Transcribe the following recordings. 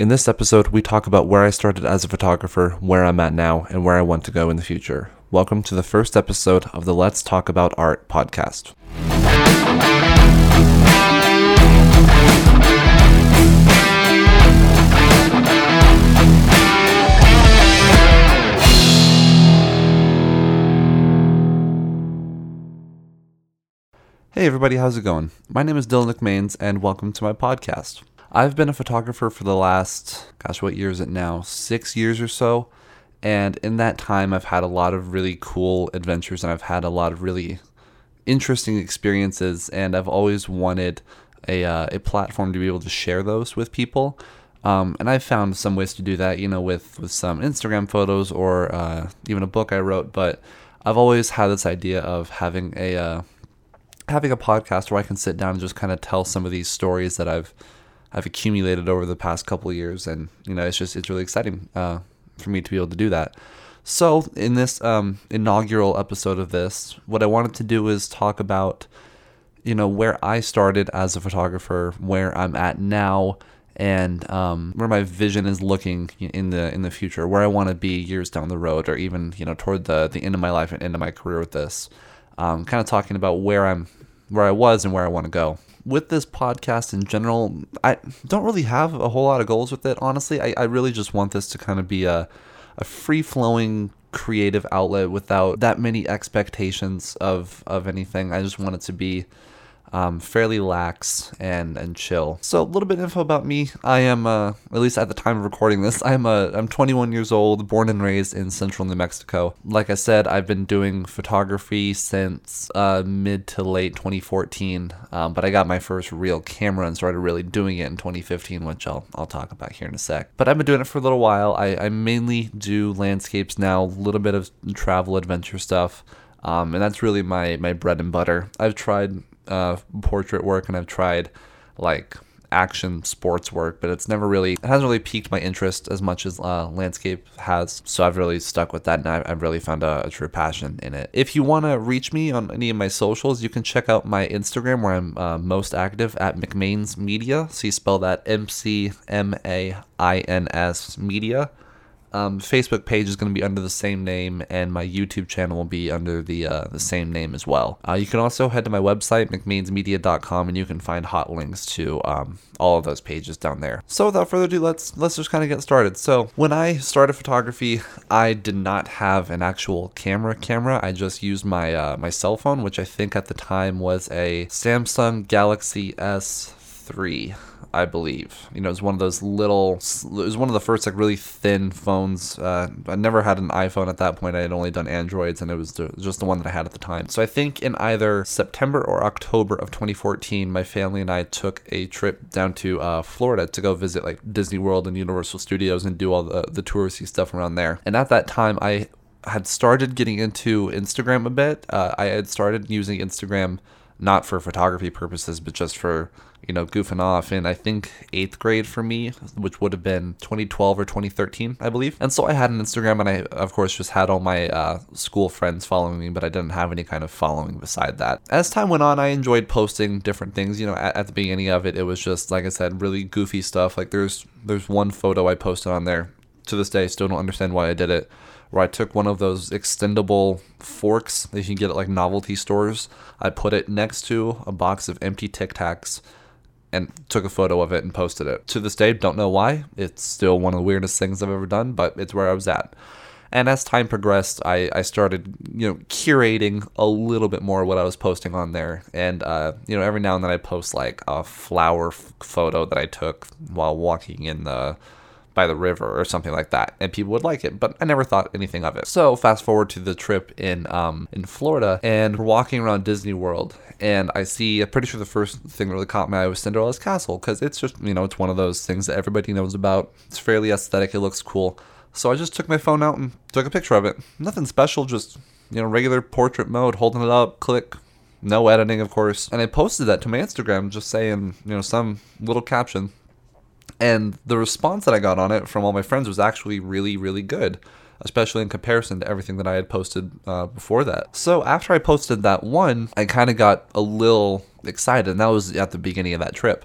In this episode, we talk about where I started as a photographer, where I'm at now, and where I want to go in the future. Welcome to the first episode of the Let's Talk About Art podcast. Hey everybody, how's it going? My name is Dylan McMains and welcome to my podcast. I've been a photographer for the last, gosh, what year is it now? Six years or so. And in that time, I've had a lot of really cool adventures and I've had a lot of really interesting experiences. And I've always wanted a, uh, a platform to be able to share those with people. Um, and I've found some ways to do that, you know, with, with some Instagram photos or uh, even a book I wrote. But I've always had this idea of having a uh, having a podcast where I can sit down and just kind of tell some of these stories that I've I've accumulated over the past couple years, and you know, it's just it's really exciting uh, for me to be able to do that. So, in this um, inaugural episode of this, what I wanted to do is talk about, you know, where I started as a photographer, where I'm at now, and um, where my vision is looking in the in the future, where I want to be years down the road, or even you know toward the the end of my life and end of my career with this. Um, kind of talking about where I'm, where I was, and where I want to go with this podcast in general, I don't really have a whole lot of goals with it. Honestly, I, I really just want this to kind of be a, a free flowing creative outlet without that many expectations of of anything. I just want it to be um, fairly lax and and chill. So a little bit of info about me. I am uh, at least at the time of recording this, I'm a I'm 21 years old, born and raised in central New Mexico. Like I said, I've been doing photography since uh, mid to late 2014, um, but I got my first real camera and started really doing it in 2015, which I'll I'll talk about here in a sec. But I've been doing it for a little while. I, I mainly do landscapes now, a little bit of travel adventure stuff. Um, and that's really my my bread and butter. I've tried uh, portrait work and I've tried like action sports work, but it's never really, it hasn't really piqued my interest as much as uh, landscape has. So I've really stuck with that and I, have really found a, a, true passion in it. If you want to reach me on any of my socials, you can check out my Instagram where I'm uh, most active at McMains Media. So you spell that M C M A I N S Media. Um, Facebook page is going to be under the same name, and my YouTube channel will be under the uh, the same name as well. Uh, you can also head to my website, mcmainsmedia.com, and you can find hot links to um, all of those pages down there. So without further ado, let's let's just kind of get started. So when I started photography, I did not have an actual camera camera. I just used my uh, my cell phone, which I think at the time was a Samsung Galaxy S3. I believe. You know, it was one of those little. It was one of the first like really thin phones. Uh, I never had an iPhone at that point. I had only done Androids, and it was just the one that I had at the time. So I think in either September or October of 2014, my family and I took a trip down to uh, Florida to go visit like Disney World and Universal Studios and do all the the touristy stuff around there. And at that time, I had started getting into Instagram a bit. Uh, I had started using Instagram not for photography purposes, but just for you know, goofing off in I think eighth grade for me, which would have been 2012 or 2013, I believe. And so I had an Instagram, and I of course just had all my uh, school friends following me, but I didn't have any kind of following beside that. As time went on, I enjoyed posting different things. You know, at, at the beginning of it, it was just like I said, really goofy stuff. Like there's there's one photo I posted on there. To this day, still don't understand why I did it where I took one of those extendable forks that you can get at like novelty stores. I put it next to a box of empty Tic Tacs and took a photo of it and posted it. To this day, don't know why. It's still one of the weirdest things I've ever done, but it's where I was at. And as time progressed, I, I started, you know, curating a little bit more what I was posting on there. And, uh, you know, every now and then I post like a flower f- photo that I took while walking in the by the river or something like that, and people would like it. But I never thought anything of it. So fast forward to the trip in um, in Florida, and we're walking around Disney World, and I see. I'm pretty sure the first thing that really caught my eye was Cinderella's castle because it's just you know it's one of those things that everybody knows about. It's fairly aesthetic. It looks cool. So I just took my phone out and took a picture of it. Nothing special, just you know regular portrait mode, holding it up, click. No editing, of course. And I posted that to my Instagram, just saying, you know, some little caption. And the response that I got on it from all my friends was actually really, really good especially in comparison to everything that I had posted uh, before that. So after I posted that one, I kind of got a little excited, and that was at the beginning of that trip.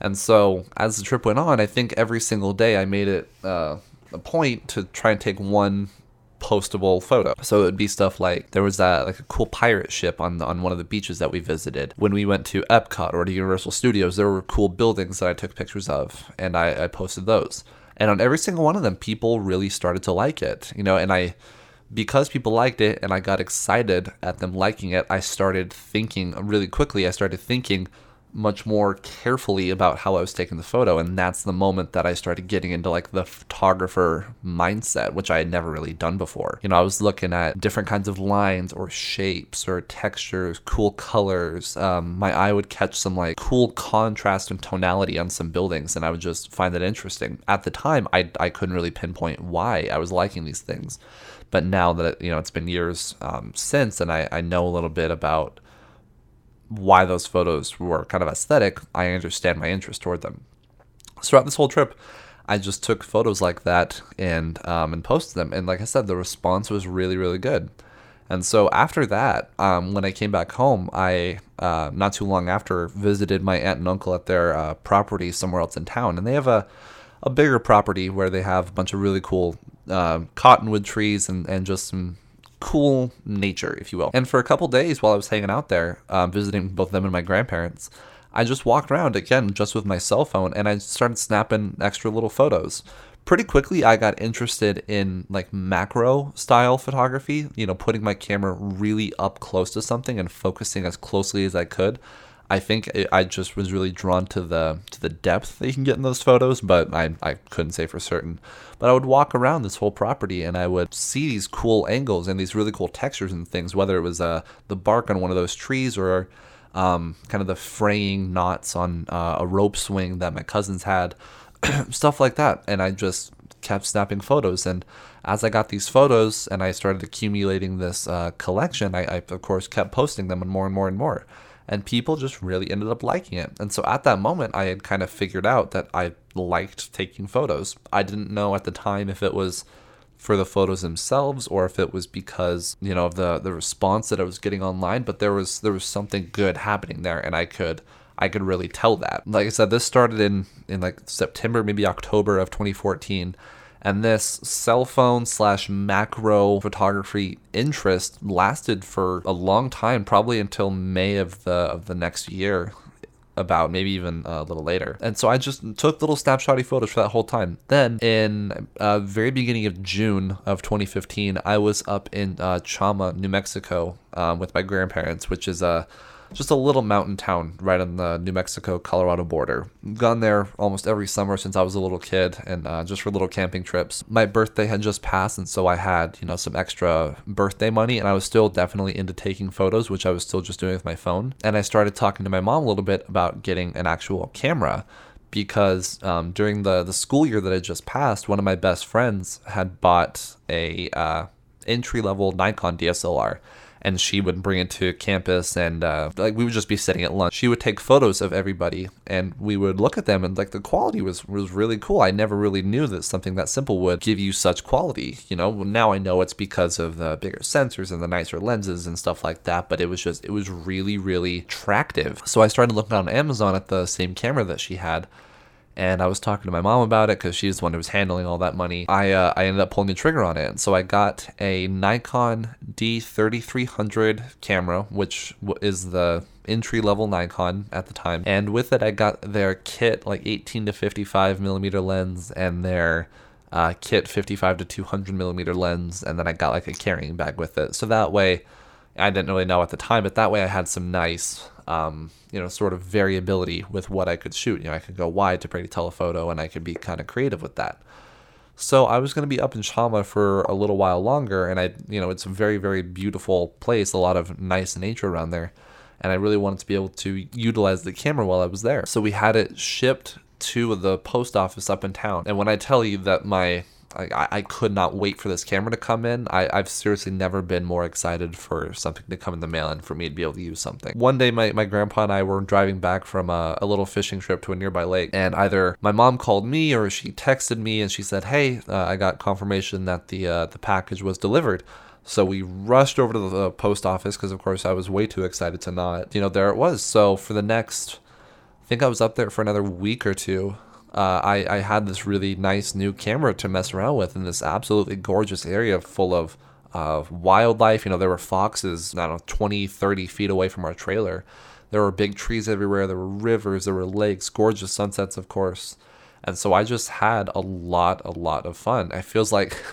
And so as the trip went on, I think every single day I made it uh, a point to try and take one postable photo. So it would be stuff like there was that like a cool pirate ship on on one of the beaches that we visited. When we went to Epcot or to Universal Studios, there were cool buildings that I took pictures of and I, I posted those. And on every single one of them, people really started to like it. You know, and I because people liked it and I got excited at them liking it, I started thinking really quickly. I started thinking much more carefully about how I was taking the photo. And that's the moment that I started getting into like the photographer mindset, which I had never really done before. You know, I was looking at different kinds of lines or shapes or textures, cool colors. Um, my eye would catch some like cool contrast and tonality on some buildings, and I would just find that interesting. At the time, I, I couldn't really pinpoint why I was liking these things. But now that, you know, it's been years um, since, and I, I know a little bit about why those photos were kind of aesthetic, I understand my interest toward them. Throughout this whole trip, I just took photos like that and um, and posted them. And like I said, the response was really really good. And so after that, um, when I came back home, I uh, not too long after visited my aunt and uncle at their uh, property somewhere else in town, and they have a a bigger property where they have a bunch of really cool uh, cottonwood trees and and just some cool nature, if you will. And for a couple days while I was hanging out there, um, visiting both them and my grandparents, I just walked around again just with my cell phone and I started snapping extra little photos. Pretty quickly, I got interested in like macro style photography, you know, putting my camera really up close to something and focusing as closely as I could. I think it, I just was really drawn to the to the depth that you can get in those photos, but I, I couldn't say for certain. But I would walk around this whole property and I would see these cool angles and these really cool textures and things, whether it was uh, the bark on one of those trees or um, kind of the fraying knots on uh, a rope swing that my cousins had, stuff like that. And I just kept snapping photos. And as I got these photos and I started accumulating this uh, collection, I, I, of course kept posting them and more and more and more and people just really ended up liking it. And so at that moment, I had kind of figured out that I liked taking photos. I didn't know at the time if it was for the photos themselves or if it was because you know of the the response that I was getting online but there was there was something good happening there and I could I could really tell that like I said this started in in like September maybe October of 2014 and this cell phone slash macro photography interest lasted for a long time, probably until May of the of the next year about maybe even a little later. And so I just took little snapshotty photos for that whole time. Then in uh, very beginning of June of 2015, I was up in uh, Chama, New Mexico, um, with my grandparents, which is a just a little mountain town right on the New Mexico Colorado border. Gone there almost every summer since I was a little kid and uh, just for little camping trips. My birthday had just passed, and so I had, you know, some extra birthday money, and I was still definitely into taking photos, which I was still just doing with my phone. And I started talking to my mom a little bit about getting an actual camera because um, during the, the school year that I just passed, one of my best friends had bought a uh, entry level Nikon DSLR and she would bring it to campus and uh, like we would just be sitting at lunch. She would take photos of everybody and we would look at them and like the quality was was really cool. I never really knew that something that simple would give you such quality you know? Now i know it's because of the bigger sensors and the nicer lenses and stuff like that but it was just it was really really attractive. So i started looking on amazon at the same camera that she had and I was talking to my mom about it because she's the one who was handling all that money. I uh, I ended up pulling the trigger on it, so I got a Nikon D3300 camera, which is the entry level Nikon at the time, and with it I got their kit like 18 to 55 millimeter lens and their uh, kit 55 to 200 millimeter lens, and then I got like a carrying bag with it. So that way, I didn't really know at the time, but that way I had some nice um, you know, sort of variability with what I could shoot. You know, I could go wide to pretty telephoto and I could be kind of creative with that. So I was going to be up in Chama for a little while longer, and I, you know, it's a very, very beautiful place, a lot of nice nature around there, and I really wanted to be able to utilize the camera while I was there. So we had it shipped to the post office up in town, and when I tell you that my I, I could not wait for this camera to come in. I, I've seriously never been more excited for something to come in the mail and for me to be able to use something. One day, my, my grandpa and I were driving back from a, a little fishing trip to a nearby lake, and either my mom called me or she texted me and she said, Hey, uh, I got confirmation that the, uh, the package was delivered. So we rushed over to the post office because, of course, I was way too excited to not. You know, there it was. So for the next I think I was up there for another week or two. Uh, I, I had this really nice new camera to mess around with in this absolutely gorgeous area full of uh, wildlife. You know, there were foxes, I don't know, 20, 30 feet away from our trailer. There were big trees everywhere. There were rivers. There were lakes, gorgeous sunsets, of course. And so I just had a lot, a lot of fun. It feels like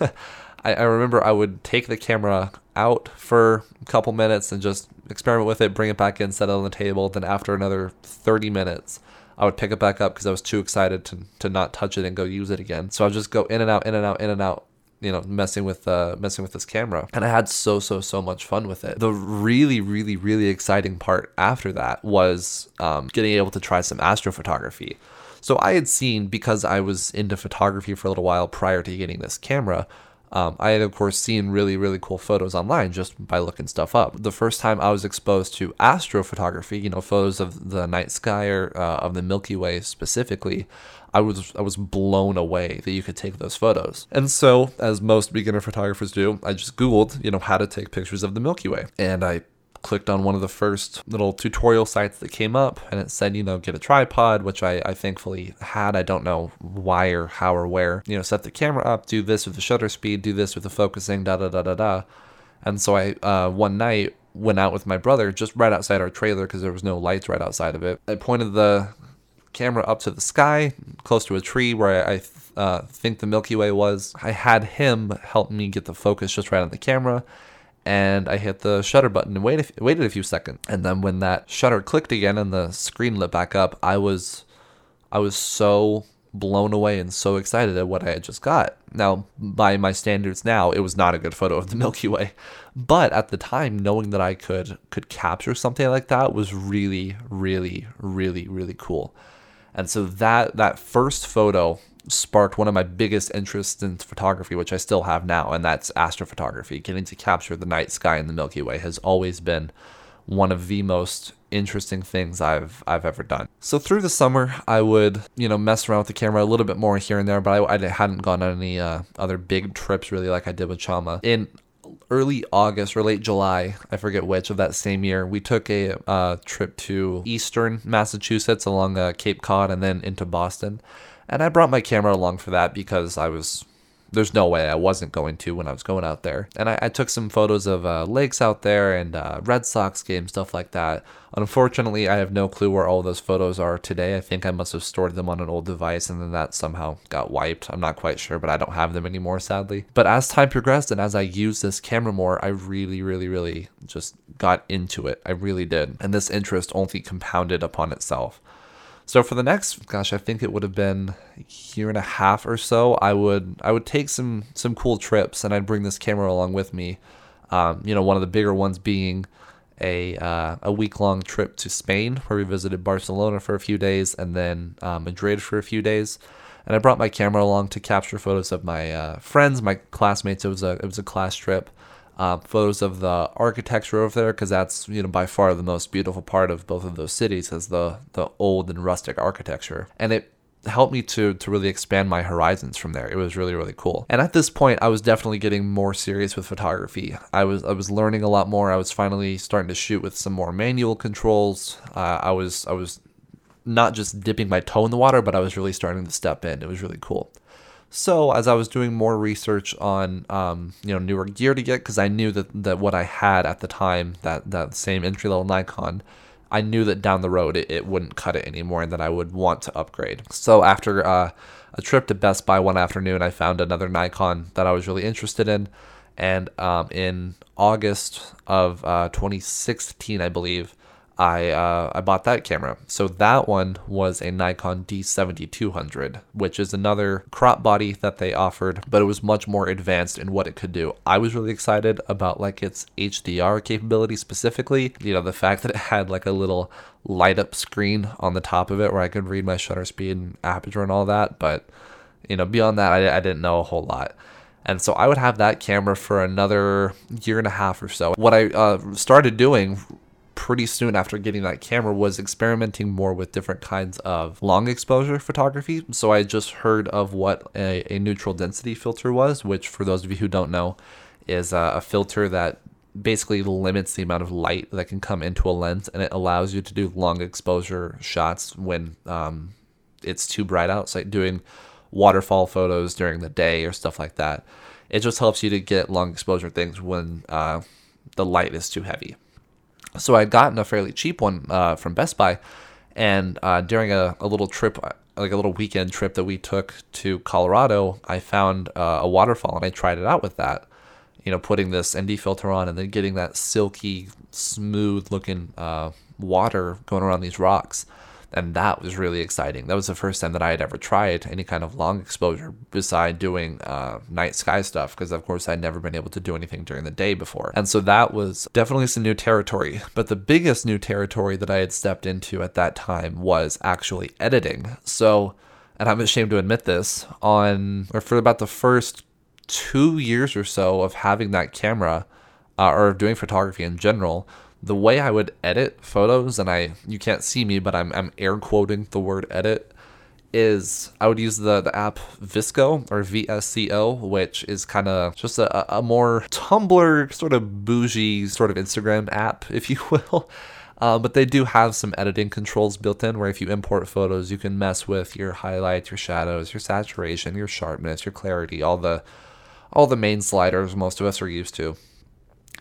I, I remember I would take the camera out for a couple minutes and just experiment with it, bring it back in, set it on the table. Then after another 30 minutes, I would pick it back up because I was too excited to, to not touch it and go use it again. So I'd just go in and out, in and out, in and out you know messing with uh messing with this camera. And i had so so so much fun with it. The really really really exciting part after that was um, getting able to try some astrophotography. So i had seen because i was into photography for a little while prior to getting this camera um, I had, of course, seen really, really cool photos online just by looking stuff up. The first time I was exposed to astrophotography, you know, photos of the night sky or uh, of the Milky Way specifically, I was I was blown away that you could take those photos. And so, as most beginner photographers do, I just Googled, you know, how to take pictures of the Milky Way, and I clicked on one of the first little tutorial sites that came up and it said, you know, get a tripod, which I, I thankfully had. I don't know why or how or where. You know, set the camera up, do this with the shutter speed, do this with the focusing, da da da da da. And so I, uh, one night, went out with my brother just right outside our trailer because there was no lights right outside of it. I pointed the camera up to the sky, close to a tree where I uh, think the Milky Way was. I had him help me get the focus just right on the camera and I hit the shutter button and waited waited a few seconds. And then when that shutter clicked again and the screen lit back up, I was I was so blown away and so excited at what I had just got. Now, by my standards now, it was not a good photo of the Milky Way, but at the time knowing that I could could capture something like that was really really really really cool. And so that that first photo sparked one of my biggest interests in photography, which I still have now, and that's astrophotography. Getting to capture the night sky in the Milky Way has always been one of the most interesting things I've I've ever done. So through the summer, I would you know mess around with the camera a little bit more here and there, but I, I hadn't gone on any uh, other big trips really like I did with Chama. In early August or late July, I forget which of that same year, we took a uh, trip to eastern Massachusetts along uh, Cape Cod and then into Boston. And I brought my camera along for that because I was there's no way I wasn't going to when I was going out there. And I, I took some photos of uh, lakes out there and uh, Red Sox games, stuff like that. Unfortunately, I have no clue where all those photos are today. I think I must have stored them on an old device and then that somehow got wiped. I'm not quite sure, but I don't have them anymore, sadly. But as time progressed and as I used this camera more, I really, really, really just got into it. I really did. And this interest only compounded upon itself. So for the next, gosh, I think it would have been a year and a half or so. I would I would take some some cool trips, and I'd bring this camera along with me. Um, you know, one of the bigger ones being a uh, a week long trip to Spain, where we visited Barcelona for a few days, and then uh, Madrid for a few days. And I brought my camera along to capture photos of my uh, friends, my classmates. It was a it was a class trip uh, photos of the architecture over there because that's you know by far the most beautiful part of both of those cities is the the old and rustic architecture and it helped me to to really expand my horizons from there. It was really really cool. And at this point, I was definitely getting more serious with photography. I was I was learning a lot more. I was finally starting to shoot with some more manual controls. Uh, I was I was not just dipping my toe in the water, but I was really starting to step in. It was really cool. So as I was doing more research on um, you know newer gear to get, because I knew that, that what I had at the time, that that same entry level Nikon, I knew that down the road it, it wouldn't cut it anymore, and that I would want to upgrade. So after uh, a trip to Best Buy one afternoon, I found another Nikon that I was really interested in, and um, in August of uh, 2016, I believe. I uh, I bought that camera. So that one was a Nikon D7200, which is another crop body that they offered, but it was much more advanced in what it could do. I was really excited about like its HDR capability specifically. You know, the fact that it had like a little light up screen on the top of it where I could read my shutter speed and aperture and all that. But you know, beyond that, I, I didn't know a whole lot. And so I would have that camera for another year and a half or so. What I uh, started doing pretty soon after getting that camera was experimenting more with different kinds of long exposure photography. So I just heard of what a, a neutral density filter was, which for those of you who don't know, is a, a filter that basically limits the amount of light that can come into a lens and it allows you to do long exposure shots when um, it's too bright out. It's like doing waterfall photos during the day or stuff like that. It just helps you to get long exposure things when uh, the light is too heavy. So I would gotten a fairly cheap one uh, from Best Buy, and uh, during a, a little trip, uh, like a little weekend trip that we took to Colorado, I found uh, a waterfall and I tried it out with that. You know, putting this ND filter on and then getting that silky, smooth looking uh, water going around these rocks and that was really exciting. That was the first time that I had ever tried any kind of long exposure beside doing uh, night sky stuff, because of course I'd never been able to do anything during the day before. And so that was definitely some new territory. But the biggest new territory that I had stepped into at that time was actually editing. So, and I'm ashamed to admit this, on or for about the first two years or so of having that camera uh, or doing photography in general the way I would edit photos, and I you can't see me, but I'm I'm air quoting the word edit, is I would use the, the app Visco or VSCO, which is kind of just a, a more Tumblr sort of bougie sort of Instagram app, if you will. Uh, but they do have some editing controls built in where if you import photos, you can mess with your highlights, your shadows, your saturation, your sharpness, your clarity, all the all the main sliders most of us are used to.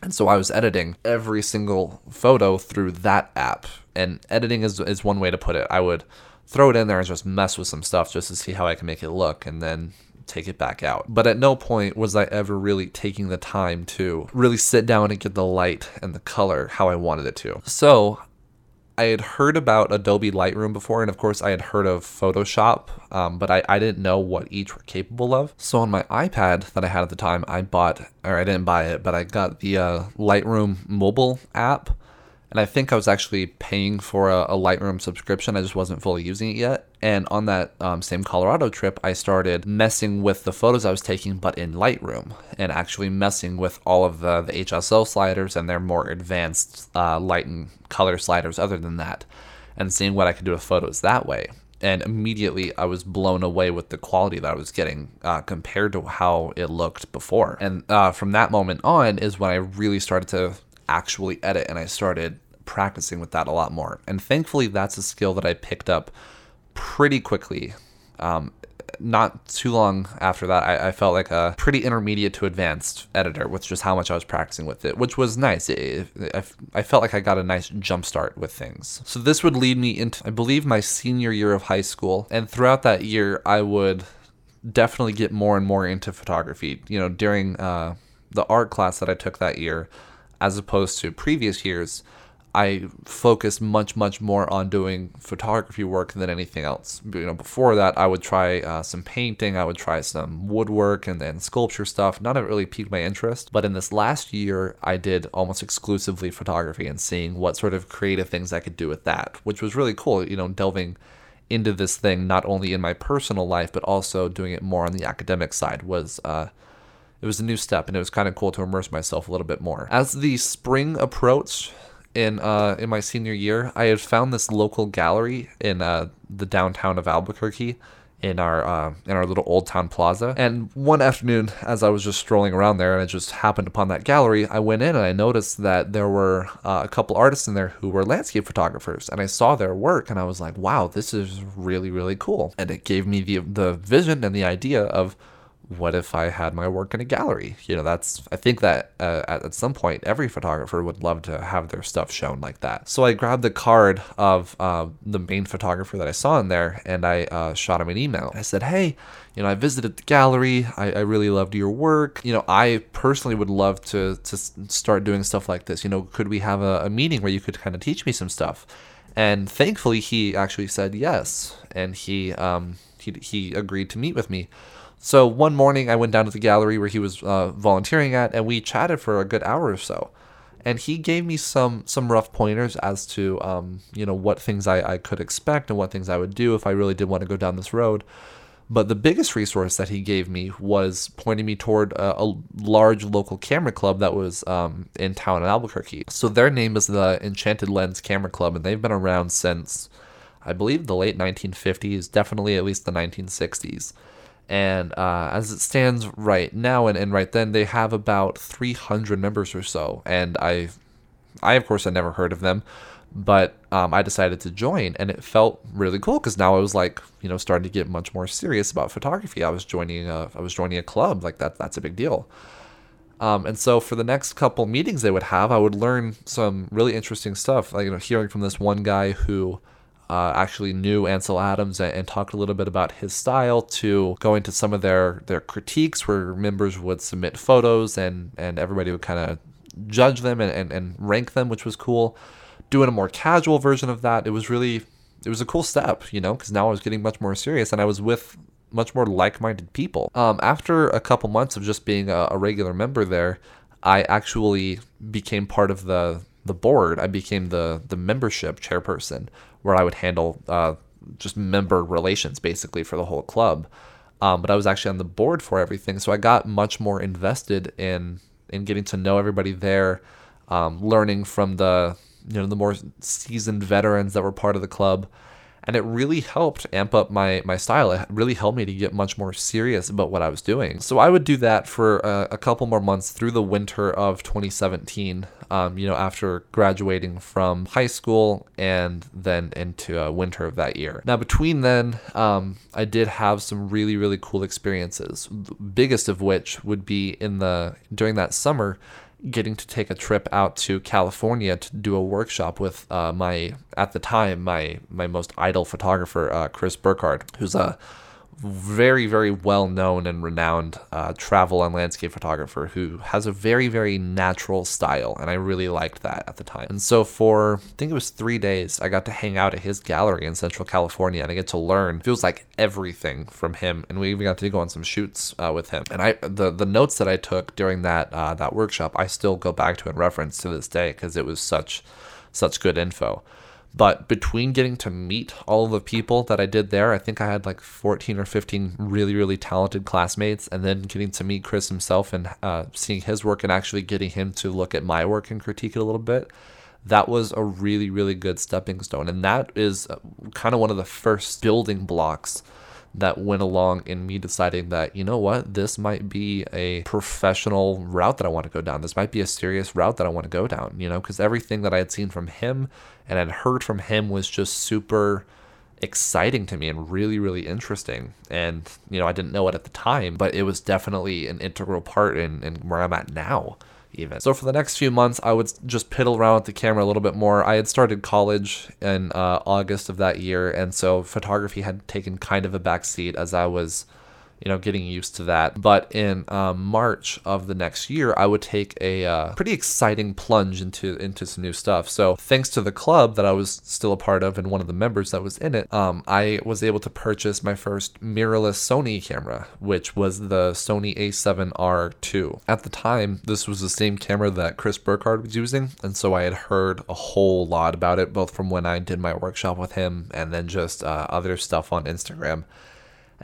And so I was editing every single photo through that app. And editing is, is one way to put it. I would throw it in there and just mess with some stuff just to see how I can make it look and then take it back out. But at no point was I ever really taking the time to really sit down and get the light and the color how I wanted it to. So I had heard about Adobe Lightroom before, and of course, I had heard of Photoshop, um, but I, I didn't know what each were capable of. So on my iPad that I had at the time, I bought, or I didn't buy it, but I got the uh, Lightroom mobile app and I think I was actually paying for a, a, Lightroom subscription. I just wasn't fully using it yet. And on that um, same Colorado trip, I started messing with the photos I was taking, but in Lightroom, and actually messing with all of the, the HSL sliders and their more advanced uh, light and color sliders, other than that, and seeing what I could do with photos that way. And immediately I was blown away with the quality that I was getting uh, compared to how it looked before. And uh, from that moment on is when I really started to actually edit and I started practicing with that a lot more. And thankfully, that's a skill that I picked up pretty quickly. Um, not too long after that, I, I, felt like a pretty intermediate to advanced editor with just how much I was practicing with it, which was nice. It, it, I, I felt like I got a nice jump start with things. So this would lead me into, I believe, my senior year of high school. And throughout that year, I would definitely get more and more into photography. You know, during uh, the art class that I took that year, as opposed to previous years, I focused much, much more on doing photography work than anything else. You know, before that, I would try uh, some painting, I would try some woodwork and then sculpture stuff. None of it really piqued my interest. But in this last year, I did almost exclusively photography and seeing what sort of creative things I could do with that, which was really cool. You know, delving into this thing not only in my personal life but also doing it more on the academic side was. Uh, it was a new step and it was kind of cool to immerse myself a little bit more. As the spring approached, in uh, in my senior year, I had found this local gallery in uh, the downtown of Albuquerque in our uh, in our little old town plaza. And one afternoon, as I was just strolling around there, and I just happened upon that gallery, I went in and I noticed that there were uh, a couple artists in there who were landscape photographers, and I saw their work, and I was like, "Wow, this is really really cool." And it gave me the the vision and the idea of what if I had my work in a gallery? You know, that's, I think that uh, at, at, some point, every photographer would love to have their stuff shown like that. So I grabbed the card of uh, the main photographer that I saw in there and I uh, shot him an email. I said, hey, you know, I visited the gallery. I, I really loved your work. You know, I personally would love to, to start doing stuff like this. You know, could we have a, a meeting where you could kind of teach me some stuff? And thankfully, he actually said yes. And he, um, he, he agreed to meet with me. So one morning, I went down to the gallery where he was uh, volunteering at, and we chatted for a good hour or so. And he gave me some some rough pointers as to um, you know what things I, I could expect and what things I would do if I really did want to go down this road. But the biggest resource that he gave me was pointing me toward a, a large local camera club that was um, in town in Albuquerque. So their name is the Enchanted Lens Camera Club, and they've been around since, I believe, the late 1950s, definitely at least the 1960s And uh, as it stands right now and, and right then, they have about 300 members or so. And I, I of course, had never heard of them, but um, I decided to join, and it felt really cool because now I was like, you know, starting to get much more serious about photography. I was joining a, I was joining a club, like that. That's a big deal. Um, and so for the next couple meetings they would have, I would learn some really interesting stuff. Like you know, hearing from this one guy who uh, actually knew Ansel Adams and, and, talked a little bit about his style, to going to some of their their critiques where members would submit photos and and everybody would kind of judge them and, and, and rank them, which was cool. Doing a more casual version of that, it was really it was a cool step, you know, because now I was getting much more serious and I was with much more like-minded people. Um, after a couple months of just being a, a regular member there, I actually became part of the the board. I became the the membership chairperson, where I would handle uh, just member relations basically for the whole club. Um, but I was actually on the board for everything, so I got much more invested in in getting to know everybody there, um, learning from the you know the more seasoned veterans that were part of the club and it really helped amp up my my style. It really helped me to get much more serious about what I was doing. So I would do that for a, a couple more months through the winter of 2017. Um, you know, after graduating from high school and then into uh, winter of that year. Now, between then, um, I did have some really really cool experiences. The biggest of which would be in the during that summer getting to take a trip out to California to do a workshop with uh, my at the time my my most idol photographer uh, Chris Burkard, who's a very very well known and renowned uh, travel and landscape photographer who has a very very natural style and i really liked that at the time. And so for i think it was three days i got to hang out at his gallery in central california and i get to learn feels like everything from him and we even got to go on some shoots uh, with him. And i the the notes that i took during that uh, that workshop i still go back to in reference to this day because it was such such good info but between getting to meet all the people that I did there, I think I had like 14 or 15 really, really talented classmates. And then getting to meet Chris himself and uh, seeing his work and actually getting him to look at my work and critique it a little bit. That was a really, really good stepping stone. And that is uh, kind of one of the first building blocks that went along in me deciding that, you know what, this might be a professional route that I want to go down. This might be a serious route that I want to go down, you know, because everything that I had seen from him and had heard from him was just super exciting to me and really, really interesting. And, you know, I didn't know it at the time, but it was definitely an integral part in, in where I'm at now even. So for the next few months, I would just piddle around with the camera a little bit more. I had started college in uh, August of that year, and so photography had taken kind of a backseat as I was you know, getting used to that. But in um, March of the next year, I would take a uh, pretty exciting plunge into into some new stuff. So thanks to the club that I was still a part of and one of the members that was in it, um, I was able to purchase my first mirrorless Sony camera, which was the Sony A7R II. At the time, this was the same camera that Chris Burkard was using, and so I had heard a whole lot about it, both from when I did my workshop with him and then just uh, other stuff on Instagram.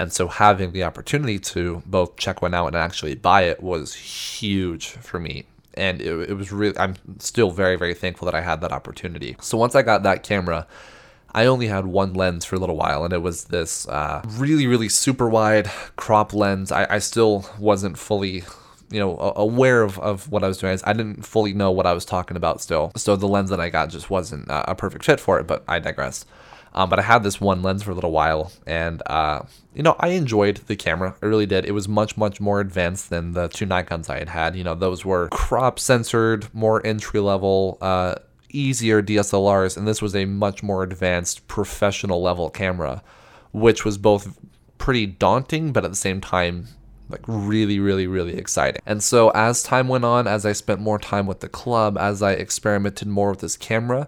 And so having the opportunity to both check one out and actually buy it was huge for me. And it, it was really, I'm still very, very thankful that I had that opportunity. So once I got that camera, I only had one lens for a little while, and it was this uh, really, really super wide crop lens. I, I still wasn't fully you know aware of, of what I was doing. I didn't fully know what I was talking about still. So the lens that I got just wasn't a perfect fit for it, but I digress. Um, but I had this one lens for a little while, and uh, you know I enjoyed the camera. I really did. It was much much more advanced than the two Nikon's I had had. You know those were crop censored, more entry level, uh, easier DSLRs, and this was a much more advanced professional level camera, which was both pretty daunting, but at the same time like really really really exciting and so as time went on as i spent more time with the club as i experimented more with this camera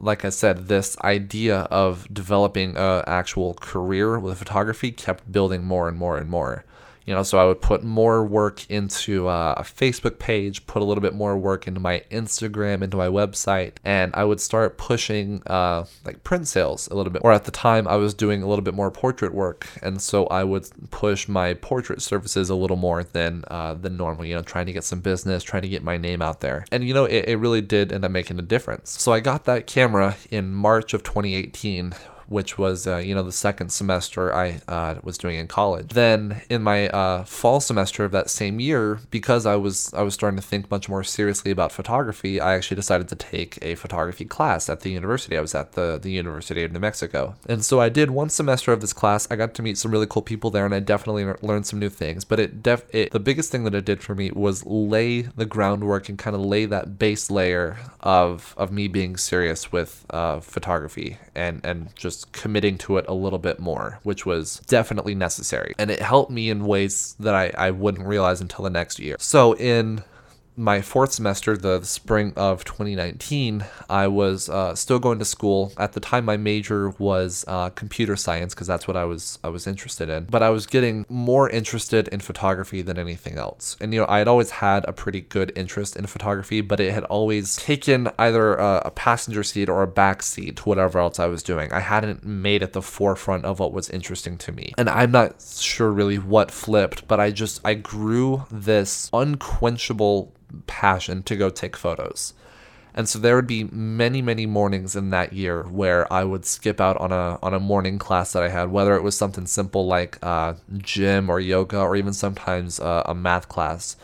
like I said, this idea of developing an actual career with photography kept building more and more and more you know so i would put more work into uh, a facebook page put a little bit more work into my instagram into my website and i would start pushing uh, like print sales a little bit or at the time i was doing a little bit more portrait work and so i would push my portrait services a little more than uh, than normal you know trying to get some business trying to get my name out there. And you know it, it really did end up making a difference. So i got that camera in march of 2018 which was, uh, you know, the second semester I uh, was doing in college. Then in my uh, fall semester of that same year, because I was I was starting to think much more seriously about photography, I actually decided to take a photography class at the university. I was at the the University of New Mexico, and so I did one semester of this class. I got to meet some really cool people there, and I definitely learned some new things. But it def it, the biggest thing that it did for me was lay the groundwork and kind of lay that base layer of of me being serious with uh, photography and and just committing to it a little bit more, which was definitely necessary. And it helped me in ways that I, I wouldn't realize until the next year. So in my fourth semester, the, spring of 2019, I was uh, still going to school. At the time, my major was uh, computer science because that's what I was I was interested in. But I was getting more interested in photography than anything else. And you know, I had always had a pretty good interest in photography, but it had always taken either a, a passenger seat or a back seat to whatever else I was doing. I hadn't made it the forefront of what was interesting to me. And I'm not sure really what flipped, but I just I grew this unquenchable passion to go take photos. And so there would be many, many mornings in that year where I would skip out on a on a morning class that I had, whether it was something simple like uh, gym or yoga, or even sometimes uh, a math class,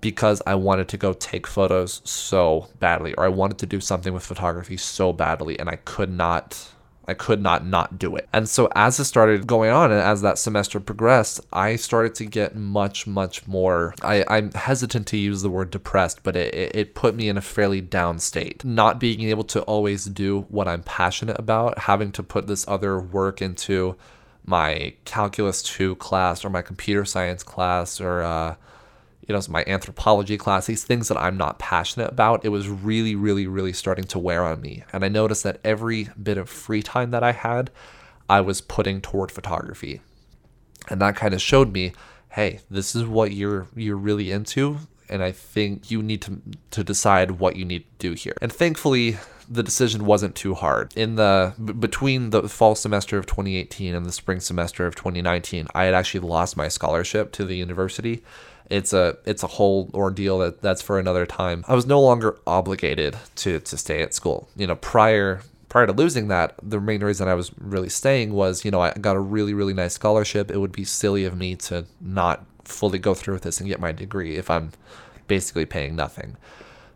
because I wanted to go take photos so badly, or I wanted to do something with photography so badly, and I could not I could not not do it. And so as it started going on and as that semester progressed, I started to get much, much more. I, I'm hesitant to use the word depressed, but it, it put me in a fairly down state. Not being able to always do what I'm passionate about, having to put this other work into my calculus 2 class or my computer science class or uh, you know, my anthropology class, these things that I'm not passionate about, it was really, really, really starting to wear on me. And I noticed that every bit of free time that I had, I was putting toward photography. And that kind of showed me, hey, this is what you're you're really into, and I think you need to to decide what you need to do here. And thankfully, the decision wasn't too hard. In the b- between the fall semester of 2018 and the spring semester of 2019, I had actually lost my scholarship to the university it's a it's a whole ordeal that that's for another time. I was no longer obligated to to stay at school. You know, prior prior to losing that, the main reason I was really staying was, you know, I got a really really nice scholarship. It would be silly of me to not fully go through with this and get my degree if I'm basically paying nothing.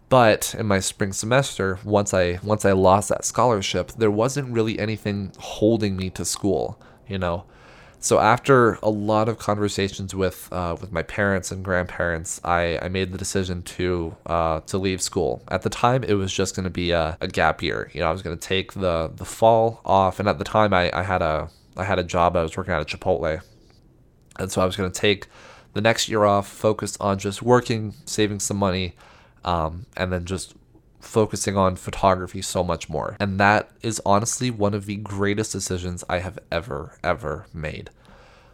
But in my spring semester, once I once I lost that scholarship, there wasn't really anything holding me to school, you know. So after a lot of conversations with uh, with my parents and grandparents, I, I made the decision to uh, to leave school. At the time, it was just going to be a, a, gap year. You know, I was going to take the the fall off, and at the time, I, I had a I had a job. I was working at a Chipotle, and so I was going to take the next year off, focus on just working, saving some money, um, and then just focusing on photography so much more. And that is honestly one of the greatest decisions I have ever, ever made.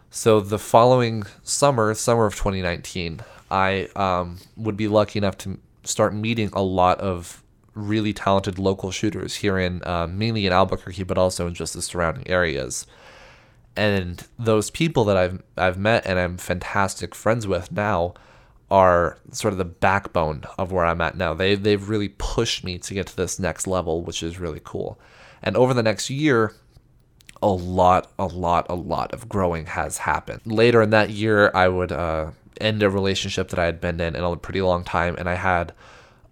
So the following summer, summer of 2019, I um, would be lucky enough to start meeting a lot of really talented local shooters here in uh, mainly in Albuquerque, but also in just the surrounding areas. And those people that I've I've met and I'm fantastic friends with now are sort of the backbone of where I'm at now. They they've really pushed me to get to this next level, which is really cool. And over the next year, a lot, a lot, a lot of growing has happened. Later in that year, I would uh, end a relationship that I had been in in a pretty long time, and I had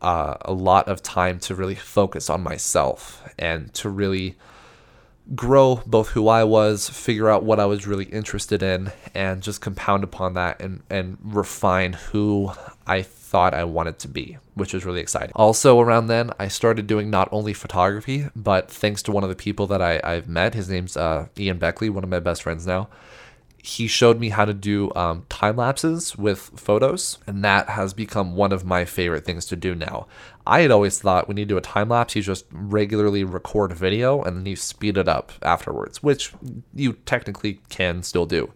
uh, a lot of time to really focus on myself and to really grow both who I was, figure out what I was really interested in, and just compound upon that and, and refine who I thought I wanted to be, which was really exciting. Also, around then, I started doing not only photography, but thanks to one of the people that I, I've met, his name's uh, Ian Beckley, one of my best friends now he showed me how to do um, time lapses with photos, and that has become one of my favorite things to do now. I had always thought when you do a time lapse, you just regularly record video and then you speed it up afterwards, which you technically can still do.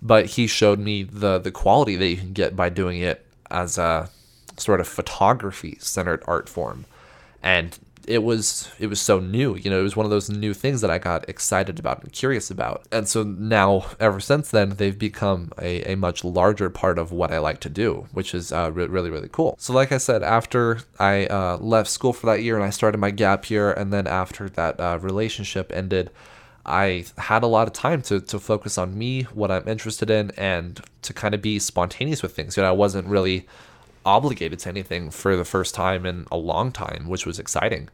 But he showed me the the quality that you can get by doing it as a sort of photography centered art form. And it was it was so new you know it was one of those new things that i got excited about and curious about and so now ever since then they've become a, a much larger part of what i like to do which is uh, re- really really cool so like i said after i uh, left school for that year and i started my gap year and then after that uh, relationship ended I had a lot of time to, to focus on me, what I'm interested in, and to kind of be spontaneous with things. You know, I wasn't really obligated to anything for the first time in a long time, which was exciting.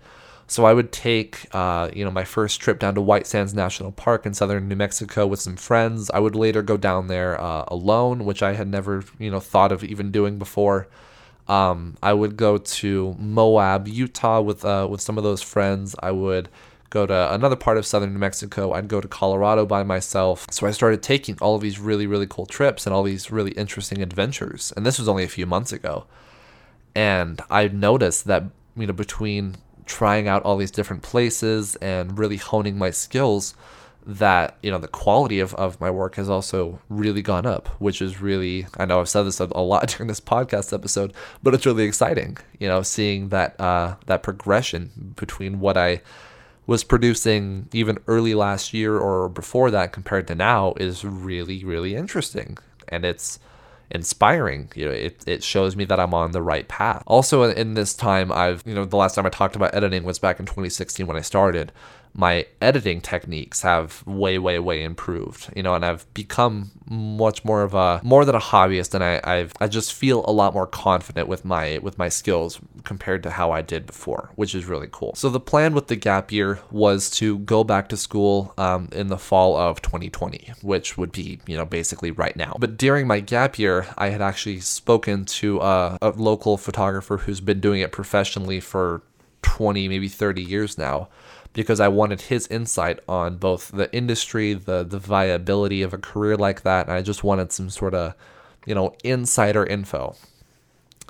So I would take, uh, you know, my first trip down to White Sands National Park in southern New Mexico with some friends. I would later go down there uh, alone, which I had never, you know, thought of even doing before. Um, I would go to Moab, Utah, with uh, with some of those friends. I would go to another part of southern New Mexico. I'd go to Colorado by myself. So I started taking all of these really, really cool trips and all these really interesting adventures. And this was only a few months ago. And I noticed that, you know, between trying out all these different places and really honing my skills, that you know the quality of, of my work has also really gone up which is really i know i've said this a, lot during this podcast episode but it's really exciting you know seeing that uh, that progression between what i was producing even early last year or before that compared to now is really really interesting. And it's inspiring. You know it, it shows me that i'm on the right path. Also in this time i've you know the last time i talked about editing was back in 2016 when i started my editing techniques have way, way, way improved. You know, and I've become much more of a more than a hobbyist, and I, I've I just feel a lot more confident with my with my skills compared to how I did before, which is really cool. So the plan with the gap year was to go back to school um, in the fall of 2020, which would be you know basically right now. But during my gap year, I had actually spoken to a, a local photographer who's been doing it professionally for 20, maybe 30 years now because I wanted his insight on both the industry, the the viability of a career like that, and I just wanted some sort of, you know, insider info.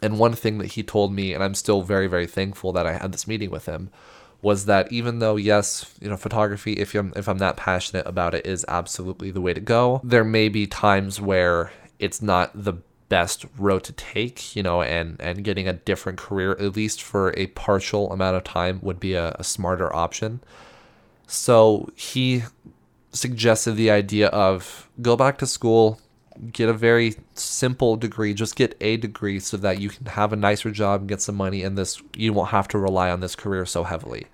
And one thing that he told me, and I'm still very very thankful that I had this meeting with him, was that even though yes, you know, photography, if I'm if I'm that passionate about it, is absolutely the way to go. There may be times where it's not the best road to take, you know, and and getting a different career at least for a partial amount of time would be a, a smarter option. So he suggested the idea of go back to school, get a very simple degree, just get a degree so that you can have a nicer job and get some money and this you won't have to rely on this career so heavily.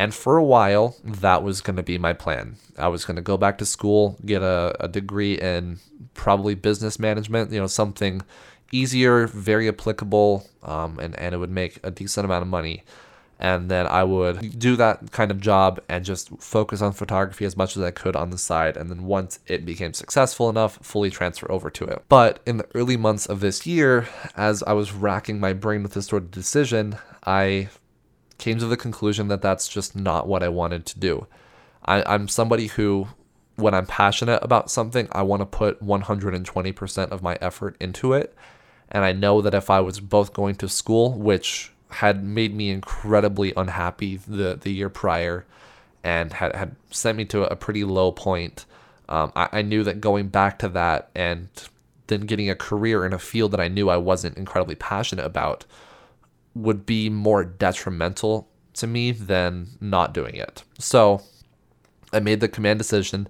And for a while, that was going to be my plan. I was going to go back to school, get a, a degree in probably business management, you know, something easier, very applicable, um, and, and it would make a decent amount of money. And then I would do that kind of job and just focus on photography as much as I could on the side. And then once it became successful enough, fully transfer over to it. But in the early months of this year, as I was racking my brain with this sort of decision, I came to the conclusion that that's just not what I wanted to do. I, I'm somebody who when I'm passionate about something, I want to put 120% of my effort into it. And I know that if I was both going to school, which had made me incredibly unhappy the, the year prior and had, had sent me to a pretty low point, um, I, I knew that going back to that and then getting a career in a field that I knew I wasn't incredibly passionate about would be more detrimental to me than not doing it. So I made the command decision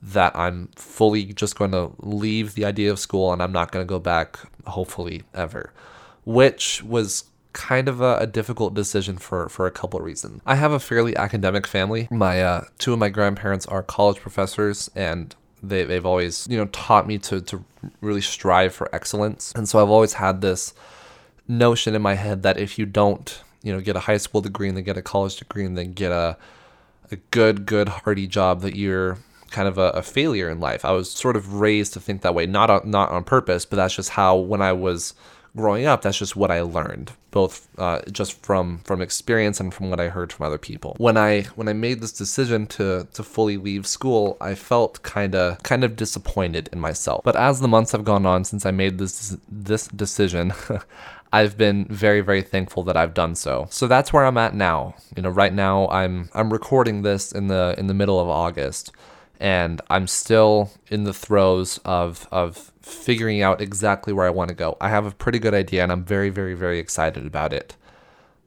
that I'm fully just going to leave the idea of school and I'm not going to go back, hopefully, ever, which was kind of a, a, difficult decision for, for a couple of reasons. I have a fairly academic family. My uh, two of my grandparents are college professors and they, they've always, you know, taught me to, to really strive for excellence. And so I've always had this notion in my head that if you don't, you know, get a high school degree and then get a college degree and then get a a good, good, hearty job that you're kind of a, a failure in life. I was sort of raised to think that way, not on, not on purpose, but that's just how when I was growing up, that's just what I learned, both uh, just from from experience and from what I heard from other people. When I when I made this decision to to fully leave school, I felt kind of kind of disappointed in myself. But as the months have gone on since I made this this decision, I've been very very thankful that I've done so. So that's where I'm at now. You know, right now I'm I'm recording this in the in the middle of August and I'm still in the throes of of figuring out exactly where I want to go. I have a pretty good idea and I'm very very very excited about it.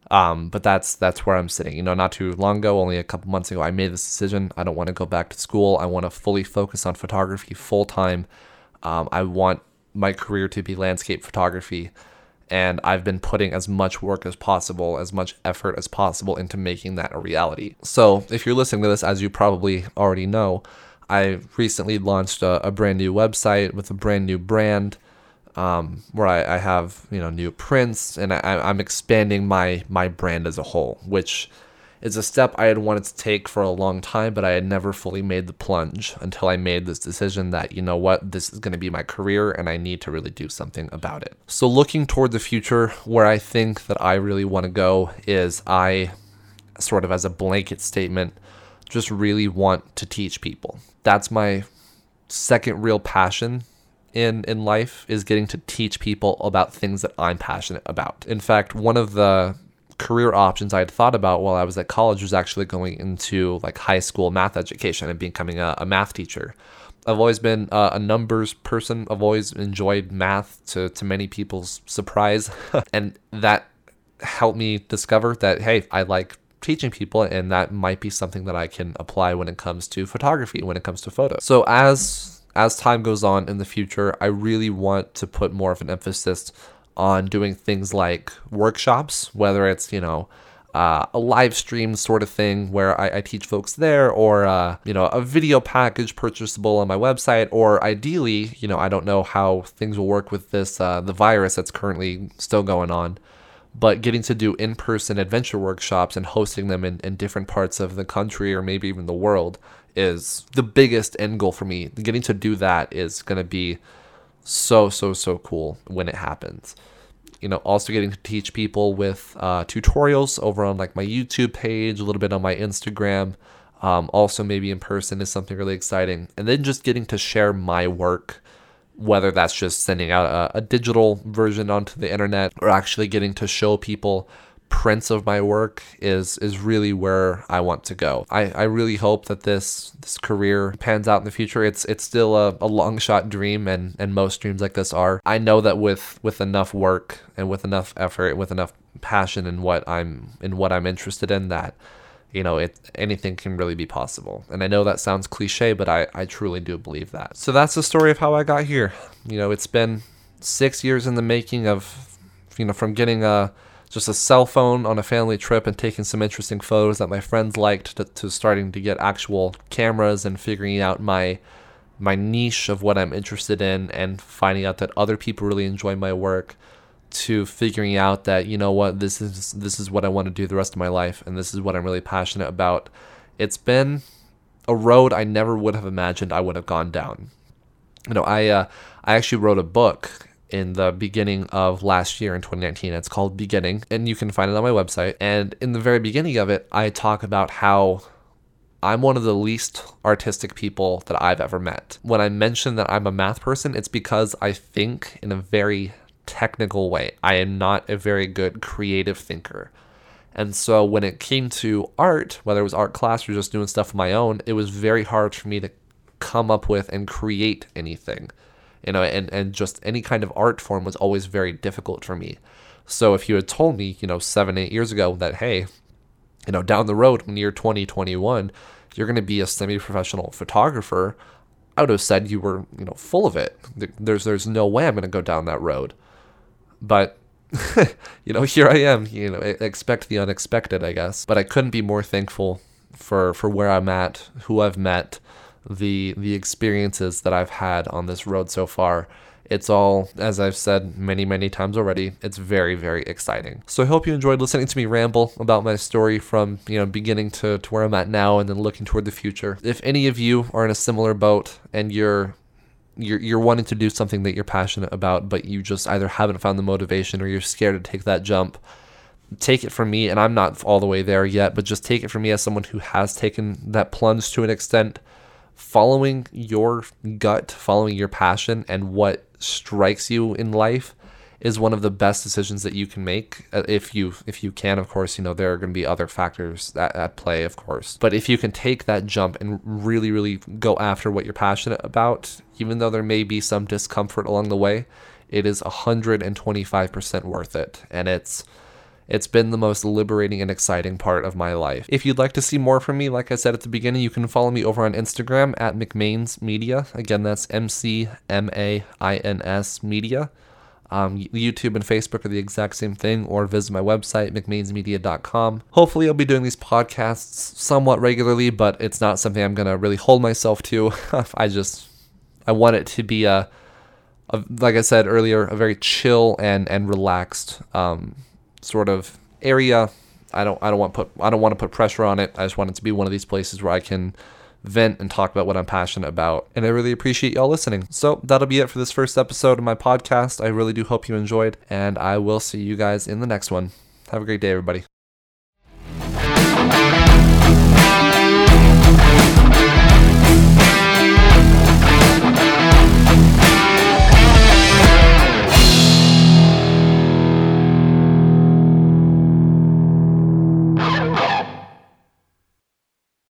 Um, but that's that's where I'm sitting. You know, not too long ago, only a couple months ago, I made this decision. I don't want to go back to school. I want to fully focus on photography full time. Um, I want my career to be landscape photography And I've been putting as much work as possible, as much effort as possible into making that a reality. So, if you're listening to this, as you probably already know, I recently launched a, a brand new website with a brand new brand um, where I, I, have you know new prints and I, I'm expanding my my brand as a whole, which is a step I had wanted to take for a long time, but I had never fully made the plunge until I made this decision that, you know what, this is going to be my career and I need to really do something about it. So, looking toward the future, where I think that I really want to go is I, sort of as a blanket statement, just really want to teach people. That's my second real passion in in life is getting to teach people about things that I'm passionate about. In fact, one of the career options I had thought about while I was at college was actually going into like high school math education and becoming a, a math teacher. I've always been uh, a numbers person. I've always enjoyed math to, to many people's surprise. and that helped me discover that, hey, I like teaching people and that might be something that I can apply when it comes to photography, when it comes to photos. So as as time goes on in the future, I really want to put more of an emphasis on doing things like workshops, whether it's, you know, uh, a live stream sort of thing where I, I teach folks there, or uh, you know a video package purchasable on my website, or ideally, you know I don't know how things will work with this uh, the virus that's currently still going on, but getting to do in-person adventure workshops and hosting them in, in different parts of the country or maybe even the world is the biggest end goal for me. Getting to do that is going to be so so so cool when it happens. You know also getting to teach people with uh, tutorials over on like my youtube page a little bit on my instagram um, also maybe in person is something really exciting. And then just getting to share my work whether that's just sending out a, a digital version onto the internet or actually getting to show people prints of my work is is really where I want to go. I, I really hope that this this career pans out in the future. It's it's still a, a long shot dream and, and most dreams like this are. I know that with with enough work and with enough effort, with enough passion in what I'm in what I'm interested in that you know it anything can really be possible and i know that sounds cliche but i i truly do believe that so that's the story of how i got here you know it's been six years in the making of you know from getting a just a cell phone on a family trip and taking some interesting photos that my friends liked to, to starting to get actual cameras and figuring out my my niche of what I'm interested in and finding out that other people really enjoy my work to figuring out that you know what this is this is what I want to do the rest of my life and this is what I'm really passionate about. It's been a road I never would have imagined I would have gone down. You know, I uh, I actually wrote a book in the beginning of last year in 2019. It's called Beginning, and you can find it on my website. And in the very beginning of it, I talk about how I'm one of the least artistic people that I've ever met. When I mention that I'm a math person, it's because I think in a very technical way. I am not a very good creative thinker. And so when it came to art, whether it was art class or just doing stuff of my own, it was very hard for me to come up with and create anything you know, and, and just any kind of art form was always very difficult for me. So if you had told me, you know, seven, eight years ago that, hey, you know, down the road when you're 2021, you're going to be a semi-professional photographer, I would have said you were, you know, full of it. There's there's no way I'm going to go down that road. But you know, here I am, you know, expect the unexpected, I guess. But I couldn't be more thankful for for where I'm at, who I've met, the the experiences that I've had on this road so far. It's all, as I've said many, many times already, it's very, very exciting. So I hope you enjoyed listening to me ramble about my story from, you know, beginning to, to where I'm at now and then looking toward the future. If any of you are in a similar boat and you're you're you're wanting to do something that you're passionate about, but you just either haven't found the motivation or you're scared to take that jump, take it from me, and I'm not all the way there yet, but just take it from me as someone who has taken that plunge to an extent following your gut, following your passion, and what strikes you in life is one of the best decisions that you can make. Uh, if you if you can of course you know there are going to be other factors at, at play of course. But if you can take that jump and really really go after what you're passionate about even though there may be some discomfort along the way it is 125% worth it. And it's it's been the most liberating and exciting part of my life. If you'd like to see more from me, like I said at the beginning, you can follow me over on Instagram at McMains Media. Again, that's M C M A I N S Media. Um, YouTube and Facebook are the exact same thing, or visit my website, mcmainsmedia.com. Hopefully, I'll be doing these podcasts somewhat regularly, but it's not something I'm going to really hold myself to. I just, I want it to be a, a, like I said earlier, a very chill and, and relaxed um, sort of area. I don't, I don't want put, I don't want to put pressure on it. I just want it to be one of these places where I can vent and talk about what I'm passionate about. And I really appreciate y'all listening. So that'll be it for this first episode of my podcast. I really do hope you enjoyed, and I will see you guys in the next one. Have a great day, everybody.